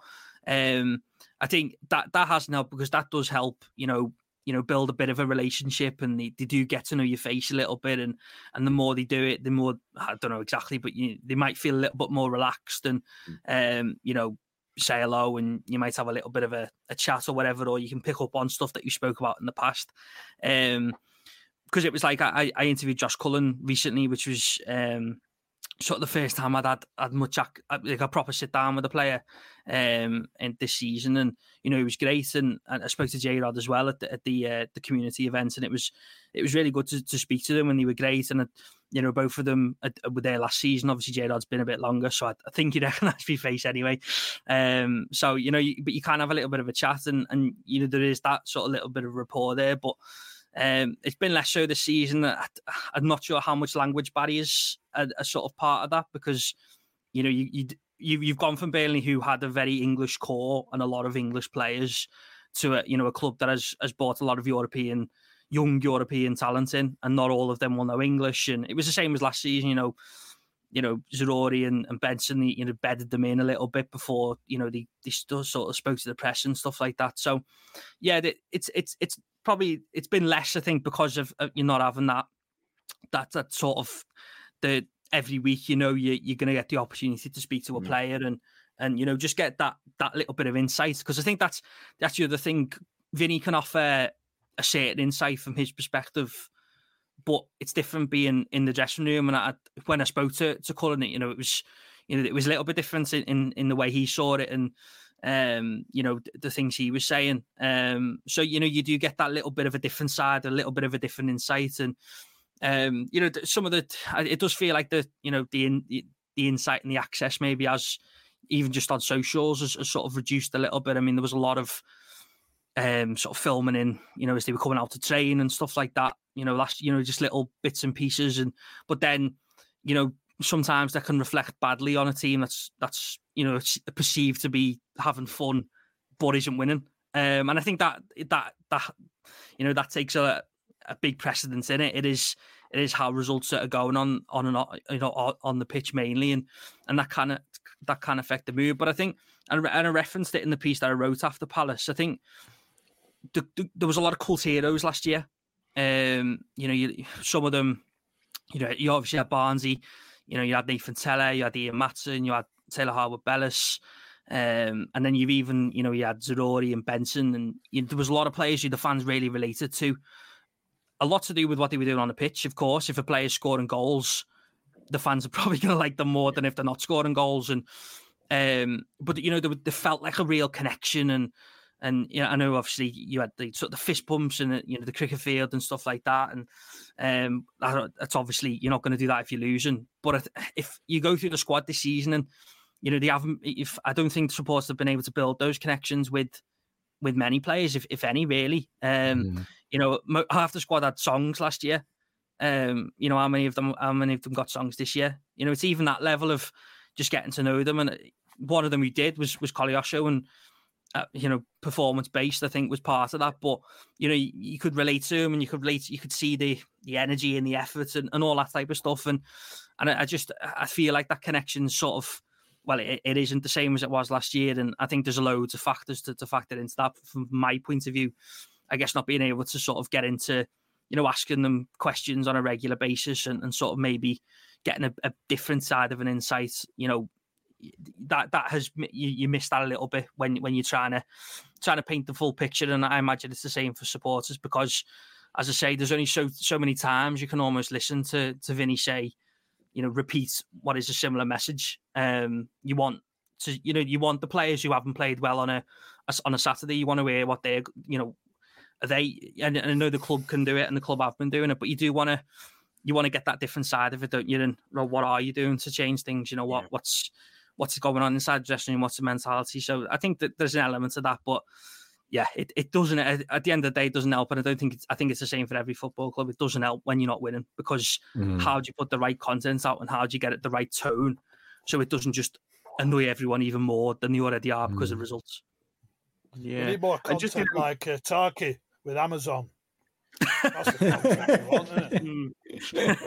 um, I think that that hasn't helped because that does help, you know, you know, build a bit of a relationship and they, they do get to know your face a little bit. And and the more they do it, the more I don't know exactly, but you they might feel a little bit more relaxed and mm. um, you know, say hello and you might have a little bit of a, a chat or whatever, or you can pick up on stuff that you spoke about in the past. Um because it was like I, I interviewed Josh Cullen recently, which was um sort of the first time I'd had, had much like a proper sit down with a player um in this season. And you know it was great. And, and I spoke to J Rod as well at the at the uh, the community event and it was it was really good to, to speak to them. And they were great. And uh, you know both of them uh, were there last season. Obviously J Rod's been a bit longer. So I, I think you'd recognise my face anyway. Um so you know you, but you can have a little bit of a chat. And and you know there is that sort of little bit of rapport there. But um, it's been less so this season. I, am not sure how much language barriers are, are, sort of part of that because you know you, you you you've gone from Burnley, who had a very English core and a lot of English players, to a you know a club that has has bought a lot of European young European talent in, and not all of them will know English. And it was the same as last season. You know, you know Zaroury and, and Benson, you know, bedded them in a little bit before you know they they still sort of spoke to the press and stuff like that. So, yeah, it's it's it's probably it's been less, I think, because of uh, you're not having that that that sort of the every week. You know, you you're going to get the opportunity to speak to a mm. player and and you know just get that that little bit of insight because I think that's that's the other thing. Vinny can offer a certain insight from his perspective, but it's different being in the dressing room. And I, when I spoke to to Cullen, you know, it was you know it was a little bit different in in, in the way he saw it and um, you know, the things he was saying. Um, so you know, you do get that little bit of a different side, a little bit of a different insight, and um, you know, some of the it does feel like the you know the in, the insight and the access maybe as even just on socials has, has, sort of reduced a little bit. I mean, there was a lot of um, sort of filming in, you know, as they were coming out to train and stuff like that. You know, last you know just little bits and pieces, and but then you know sometimes that can reflect badly on a team that's that's you know perceived to be having fun but isn't winning. Um, and I think that that that you know that takes a a big precedence in it. It is it is how results are going on on and on, you know on the pitch mainly, and and that kind of that can affect the mood. But I think and, and I referenced it in the piece that I wrote after Palace. I think the, the, there was a lot of cult heroes last year. Um, you know, you, some of them, you know, you obviously had Barnesy, you know, you had Nathan Tella, you had Ian Maatsen, you had Taylor Harwood Bellis. Um, and then you've even, you know, you had Zaroury and Benson, and you there was a lot of players who the fans really related to. a lot to do with what they were doing on the pitch. Of course, if a player's scoring goals, the fans are probably going to like them more than if they're not scoring goals. And um, but you know, they, they felt like a real connection and. And you know, I know obviously you had the sort of the fist bumps and you know the cricket field and stuff like that, and um, that's obviously you're not going to do that if you're losing. But if you go through the squad this season and you know they haven't, if I don't think supporters have been able to build those connections with with many players, if if any, really. Um, mm. You know, half the squad had songs last year. Um, you know, how many of them? How many of them got songs this year? You know, it's even that level of just getting to know them. And uh, one of them we did was was Koleosho, and uh, you know, performance based. I think was part of that. But you know, you, you, could relate to him, and you could relate. You could see the the energy and the effort and, and all that type of stuff. And and I, I just I feel like that connection sort of well, it, it isn't the same as it was last year. And I think there's loads of factors to, to factor into that from my point of view. I guess not being able to sort of get into, you know, asking them questions on a regular basis and, and sort of maybe getting a, a different side of an insight, you know, that that has you, you missed that a little bit when when you're trying to trying to paint the full picture and I imagine it's the same for supporters because as I say there's only so so many times you can almost listen to to Vinny say you know repeat what is a similar message. Um, you want to you know you want the players who haven't played well on a, a on a Saturday. You want to hear what they're you know are they and, and I know the club can do it and the club have been doing it, but you do want to you want to get that different side of it, don't you? And well, what are you doing to change things? You know what yeah. what's what's going on inside the dressing room? What's the mentality? So I think that there's an element to that, but yeah, it, it doesn't at the end of the day it doesn't help. And I don't think it's I think it's the same for every football club. It doesn't help when you're not winning because mm. how do you put the right content out and how do you get it the right tone so it doesn't just annoy everyone even more than you already are because mm. of results. Yeah, we need more content just, like uh, Turkey with Amazon. That's, want, mm.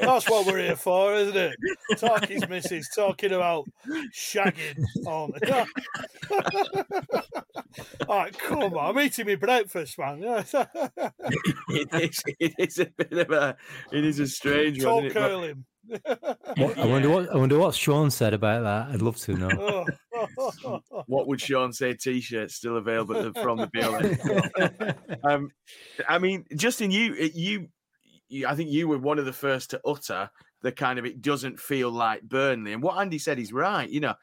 That's what we're here for, isn't it? Talkie's missus talking about shagging on. All right, come on. I'm eating my breakfast, man. it, is, it is a bit of a, it is a strange Talk one. curling. What, I wonder what I wonder what Sean said about that. I'd love to know. what would Sean say? T-shirts still available from the BLM. um, I mean, Justin, you, you, you, I think you were one of the first to utter the kind of it doesn't feel like Burnley, and what Andy said is right. You know,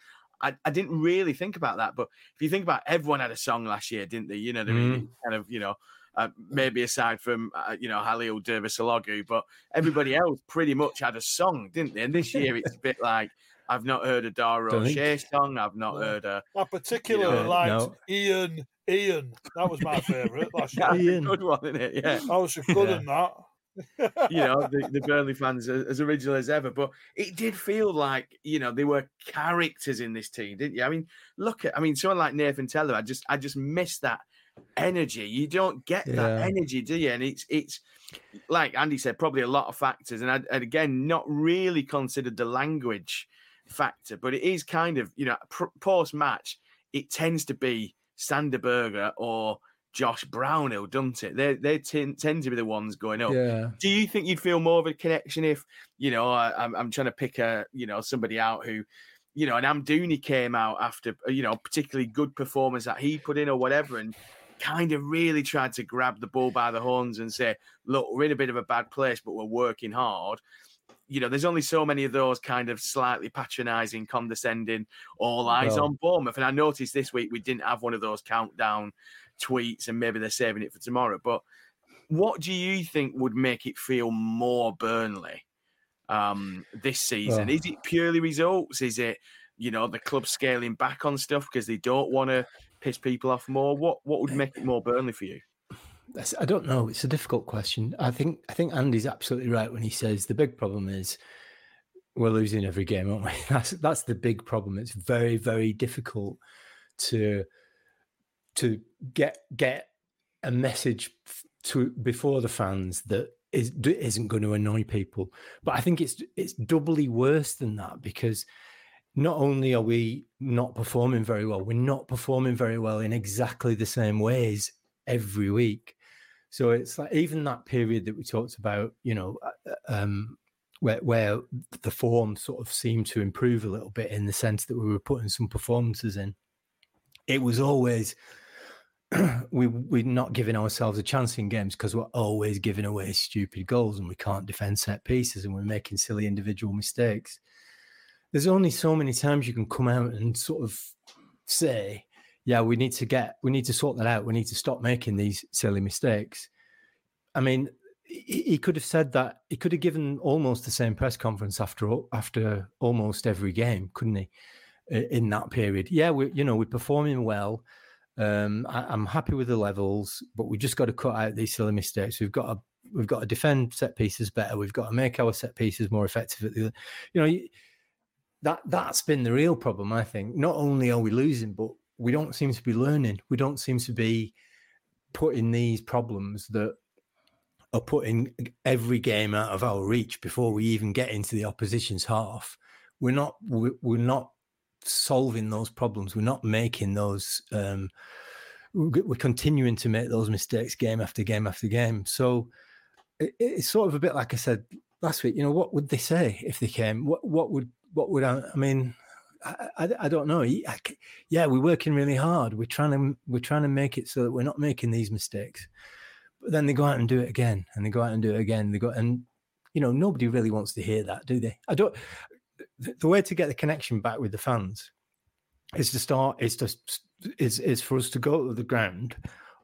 I, I didn't really think about that, but if you think about, everyone had a song last year, didn't they? You know, they mm. kind of, you know uh, maybe aside from uh, you know Halil Dervisoglu, but everybody else pretty much had a song, didn't they? And this year it's a bit like I've not heard a Dara O'Shea song. I've not heard a. I particularly you know, liked no. Ian. Ian, that was my favourite last year. Ian. good one, isn't it? Yeah, I was good yeah. in that. you know, the, the Burnley fans are as original as ever, but it did feel like you know they were characters in this team, didn't you? I mean, look at, I mean, someone like Nathan Tella, I just, I just missed that energy. You don't get yeah. that energy, do you? And it's it's like Andy said, probably a lot of factors. And, I, and again, not really considered the language factor, but it is kind of you know post match. It tends to be Sander Berge or Josh Brownhill, doesn't it? They they t- tend to be the ones going up. Yeah. Do you think you'd feel more of a connection if you know I, am I'm trying to pick a you know somebody out who you know, and Amdouni came out after, you know, particularly good performance that he put in or whatever, and kind of really tried to grab the bull by the horns and say, look, we're in a bit of a bad place, but we're working hard. You know, there's only so many of those kind of slightly patronizing, condescending, all eyes on Bournemouth. And I noticed this week we didn't have one of those countdown tweets, and maybe they're saving it for tomorrow. But what do you think would make it feel more Burnley um, this season? Is it purely results? Is it, you know, the club scaling back on stuff because they don't want to piss people off more? What what would make it more Burnley for you? I don't know. It's a difficult question. I think I think Andy's absolutely right when he says the big problem is we're losing every game, aren't we? That's that's the big problem. It's very very difficult to to get get a message to before the fans that is isn't going to annoy people. But I think it's it's doubly worse than that because not only are we not performing very well, we're not performing very well in exactly the same ways every week. So it's like even that period that we talked about, you know, uh, uh, um, where where the form sort of seemed to improve a little bit in the sense that we were putting some performances in. It was always we we're not giving ourselves a chance in games because we're always giving away stupid goals and we can't defend set pieces and we're making silly individual mistakes. There's only so many times you can come out and sort of say, "Yeah, we need to get, we need to sort that out. We need to stop making these silly mistakes." I mean, he, could have said that. He could have given almost the same press conference after after almost every game, couldn't he? In that period, yeah, we you know we're performing well um, I, am happy with the levels, but we just got to cut out these silly mistakes. We've got to we've got to defend set pieces better. We've got to make our set pieces more effective. At the, you know, that that's been the real problem. I think not only are we losing, but we don't seem to be learning. We don't seem to be putting these problems that are putting every game out of our reach before we even get into the opposition's half. We're not we're not solving those problems. We're not making those. Um, we're continuing to make those mistakes game after game after game. So it's sort of a bit like I said last week. You know, what would they say if they came? What what would what would I? I mean, I, I, I don't know. I, yeah, we're working really hard. We're trying to we're trying to make it so that we're not making these mistakes. But then they go out and do it again, and they go out and do it again. They go and you know nobody really wants to hear that, do they? I don't the way to get the connection back with the fans is to start is to is is for us to go to the ground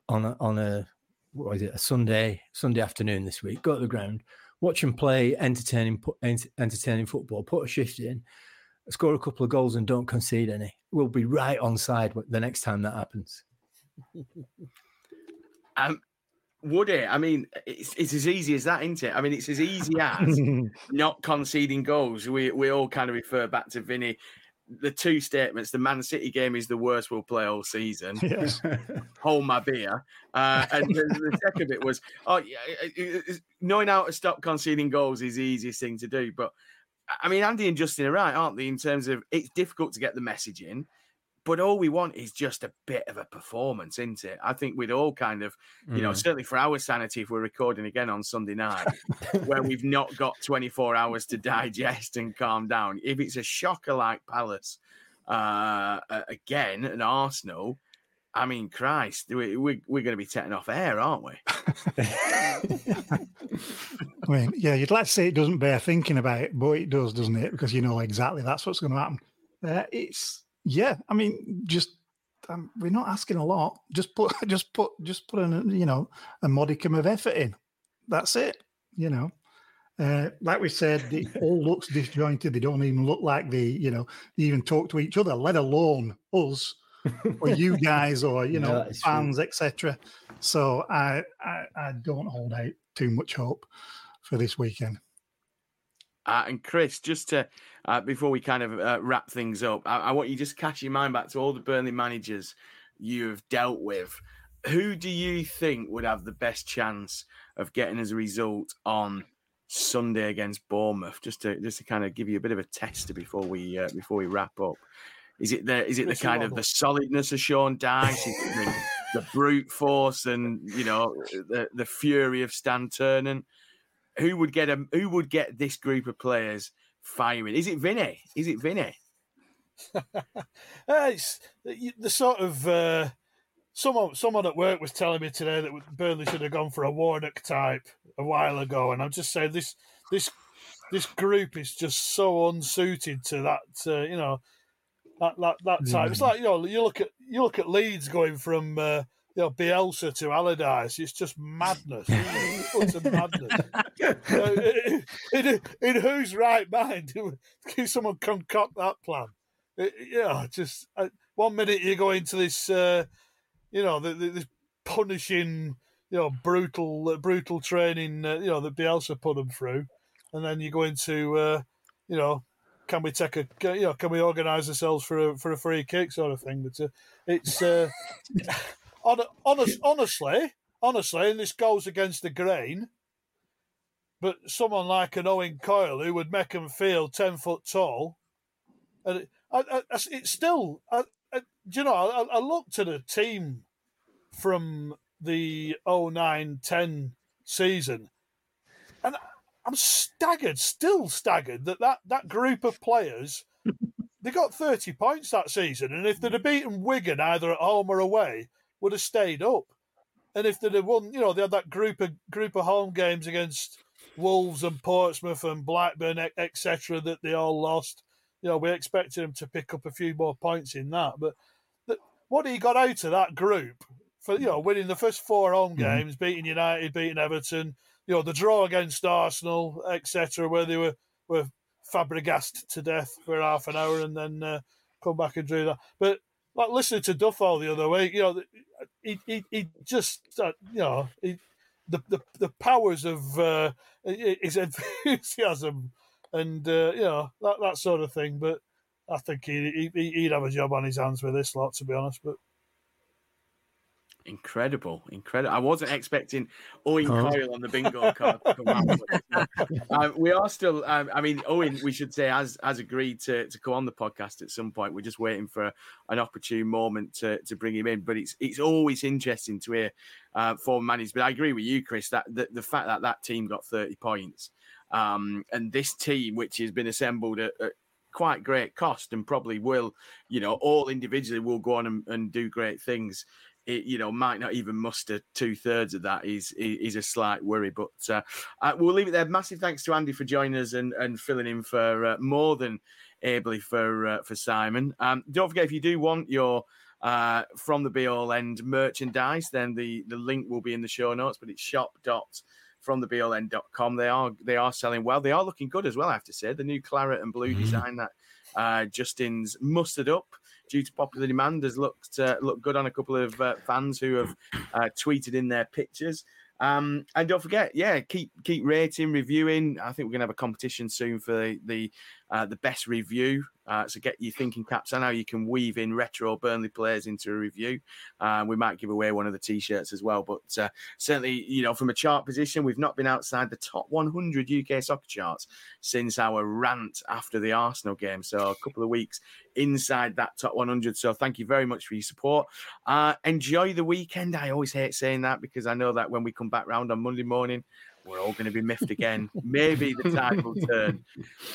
on a, on a what is it a Sunday Sunday afternoon this week. Go to the ground, watch them play entertaining entertaining football. Put a shift in, score a couple of goals, and don't concede any. We'll be right on side the next time that happens. um, would it? I mean, it's, it's as easy as that, isn't it? I mean, it's as easy as not conceding goals. We we all kind of refer back to Vinny. The two statements: the Man City game is the worst we'll play all season. Yes. Hold my beer. Uh, and the, the, second bit was, oh, yeah, knowing how to stop conceding goals is the easiest thing to do. But I mean, Andy and Justin are right, aren't they? In terms of it's difficult to get the message in but all we want is just a bit of a performance, isn't it? I think we'd all kind of, you mm. know, certainly for our sanity, if we're recording again on Sunday night, where we've not got 24 hours to digest and calm down, if it's a shocker like Palace uh, again and Arsenal, I mean, Christ, we, we, we're going to be taking off air, aren't we? I mean, yeah, you'd like to say it doesn't bear thinking about it, but it does, doesn't it? Because you know exactly that's what's going to happen. Uh, it's yeah, I mean, just um, we're not asking a lot. Just put, just put, just put an, you know, a modicum of effort in. That's it. You know, uh, like we said, it all looks disjointed. They don't even look like they, you know, they even talk to each other, let alone us or you guys or you know yeah, fans, etc. So I, I I don't hold out too much hope for this weekend. Uh, and Chris, just to uh, before we kind of uh, wrap things up, I, I, want you just catch your mind back to all the Burnley managers you've dealt with. Who do you think would have the best chance of getting as a result on Sunday against Bournemouth? Just to just to kind of give you a bit of a tester before we uh, before we wrap up. Is it the is it the kind of the solidness of Sean Dyche? the, the brute force and you know the the fury of Stan Ternent? Who would get a who would get this group of players firing? Is it Vinny? Is it Vinny? uh, it's the, the, sort of uh, someone someone at work was telling me today that Burnley should have gone for a Warnock type a while ago, and I'm just saying this this this group is just so unsuited to that. Uh, you know that that that type. Mm. It's like you know you look at you look at Leeds going from. Uh, you know, Bielsa to Allardyce. It's just madness. it's madness. in, in, in, whose right mind can someone concoct that plan? It, yeah, just uh, one minute you go into this, uh, you know, the, the, this punishing, you know, brutal, uh, brutal training, uh, you know, that Bielsa put them through, and then you go into, uh, you know, can we take a, you know, can we organise ourselves for a for a free kick sort of thing? But uh, it's honest, honestly, honestly, and this goes against the grain, but someone like an Owen Coyle who would make him feel 10 foot tall, and it, I, I, it's still, I, do you know, I, I looked at a team from the 09 10 season, and I'm staggered, still staggered that that, that group of players. they got 30 points that season, and if they'd have beaten Wigan either at home or away, would have stayed up. And if they'd have won, you know, they had that group of group of home games against Wolves and Portsmouth and Blackburn, etc., that they all lost. You know, we expected them to pick up a few more points in that. But the, what he got out of that group for, you know, winning the first four home Mhm. games, beating United, beating Everton, you know, the draw against Arsenal, etc., where they were, were Fabregased to death for half an hour and then uh, come back and do that. But like listening to Duffel the other way, you know, he he, he just uh, you know he, the, the the powers of uh, his enthusiasm and uh, you know that that sort of thing. But I think he, he he'd have a job on his hands with this lot, to be honest. But Incredible, incredible. I wasn't expecting Owen Oh. Coyle on the bingo card to come out. but, uh, we are still, um, I mean, Owen, we should say, has, has agreed to, to come on the podcast at some point. We're just waiting for an opportune moment to, to bring him in. But it's it's always interesting to hear uh, former managers. But I agree with you, Chris, that the, the fact that that team got 30 points um, and this team, which has been assembled at, at quite great cost and probably will, you know, all individually will go on and, and do great things it, you know, might not even muster two thirds of that is is a slight worry. But uh, uh, we'll leave it there. Massive thanks to Andy for joining us and, and filling in for uh, more than ably for uh, for Simon. Um, don't forget if you do want your uh, from the Bee Hole End merchandise, then the the link will be in the show notes. But it's shop dot from the end.com. They are they are selling well. They are looking good as well. I have to say the new claret and blue Mhm. design that uh, Justin's mustered up due to popular demand has looked uh, looked good on a couple of uh, fans who have uh, tweeted in their pictures. Um, and don't forget, yeah, keep keep rating, reviewing. I think we're gonna have a competition soon for the the, uh, the best review. Uh, so get your thinking caps on how you can weave in retro Burnley players into a review. Uh, we might give away one of the t-shirts as well. But uh, certainly, you know, from a chart position, we've not been outside the top 100 UK soccer charts since our rant after the Arsenal game. So a couple of weeks inside that top 100. So thank you very much for your support. Uh, enjoy the weekend. I always hate saying that because I know that when we come back round on Monday morning, we're all going to be miffed again. Maybe the tide will turn.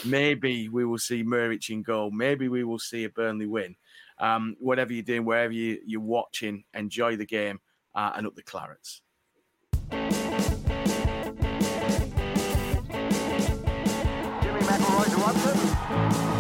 Maybe we will see Muric in goal. Maybe we will see a Burnley win. Um, whatever you're doing, wherever you, you're watching, enjoy the game uh, and up the clarets. Jimmy McIlroy to Watson. Go.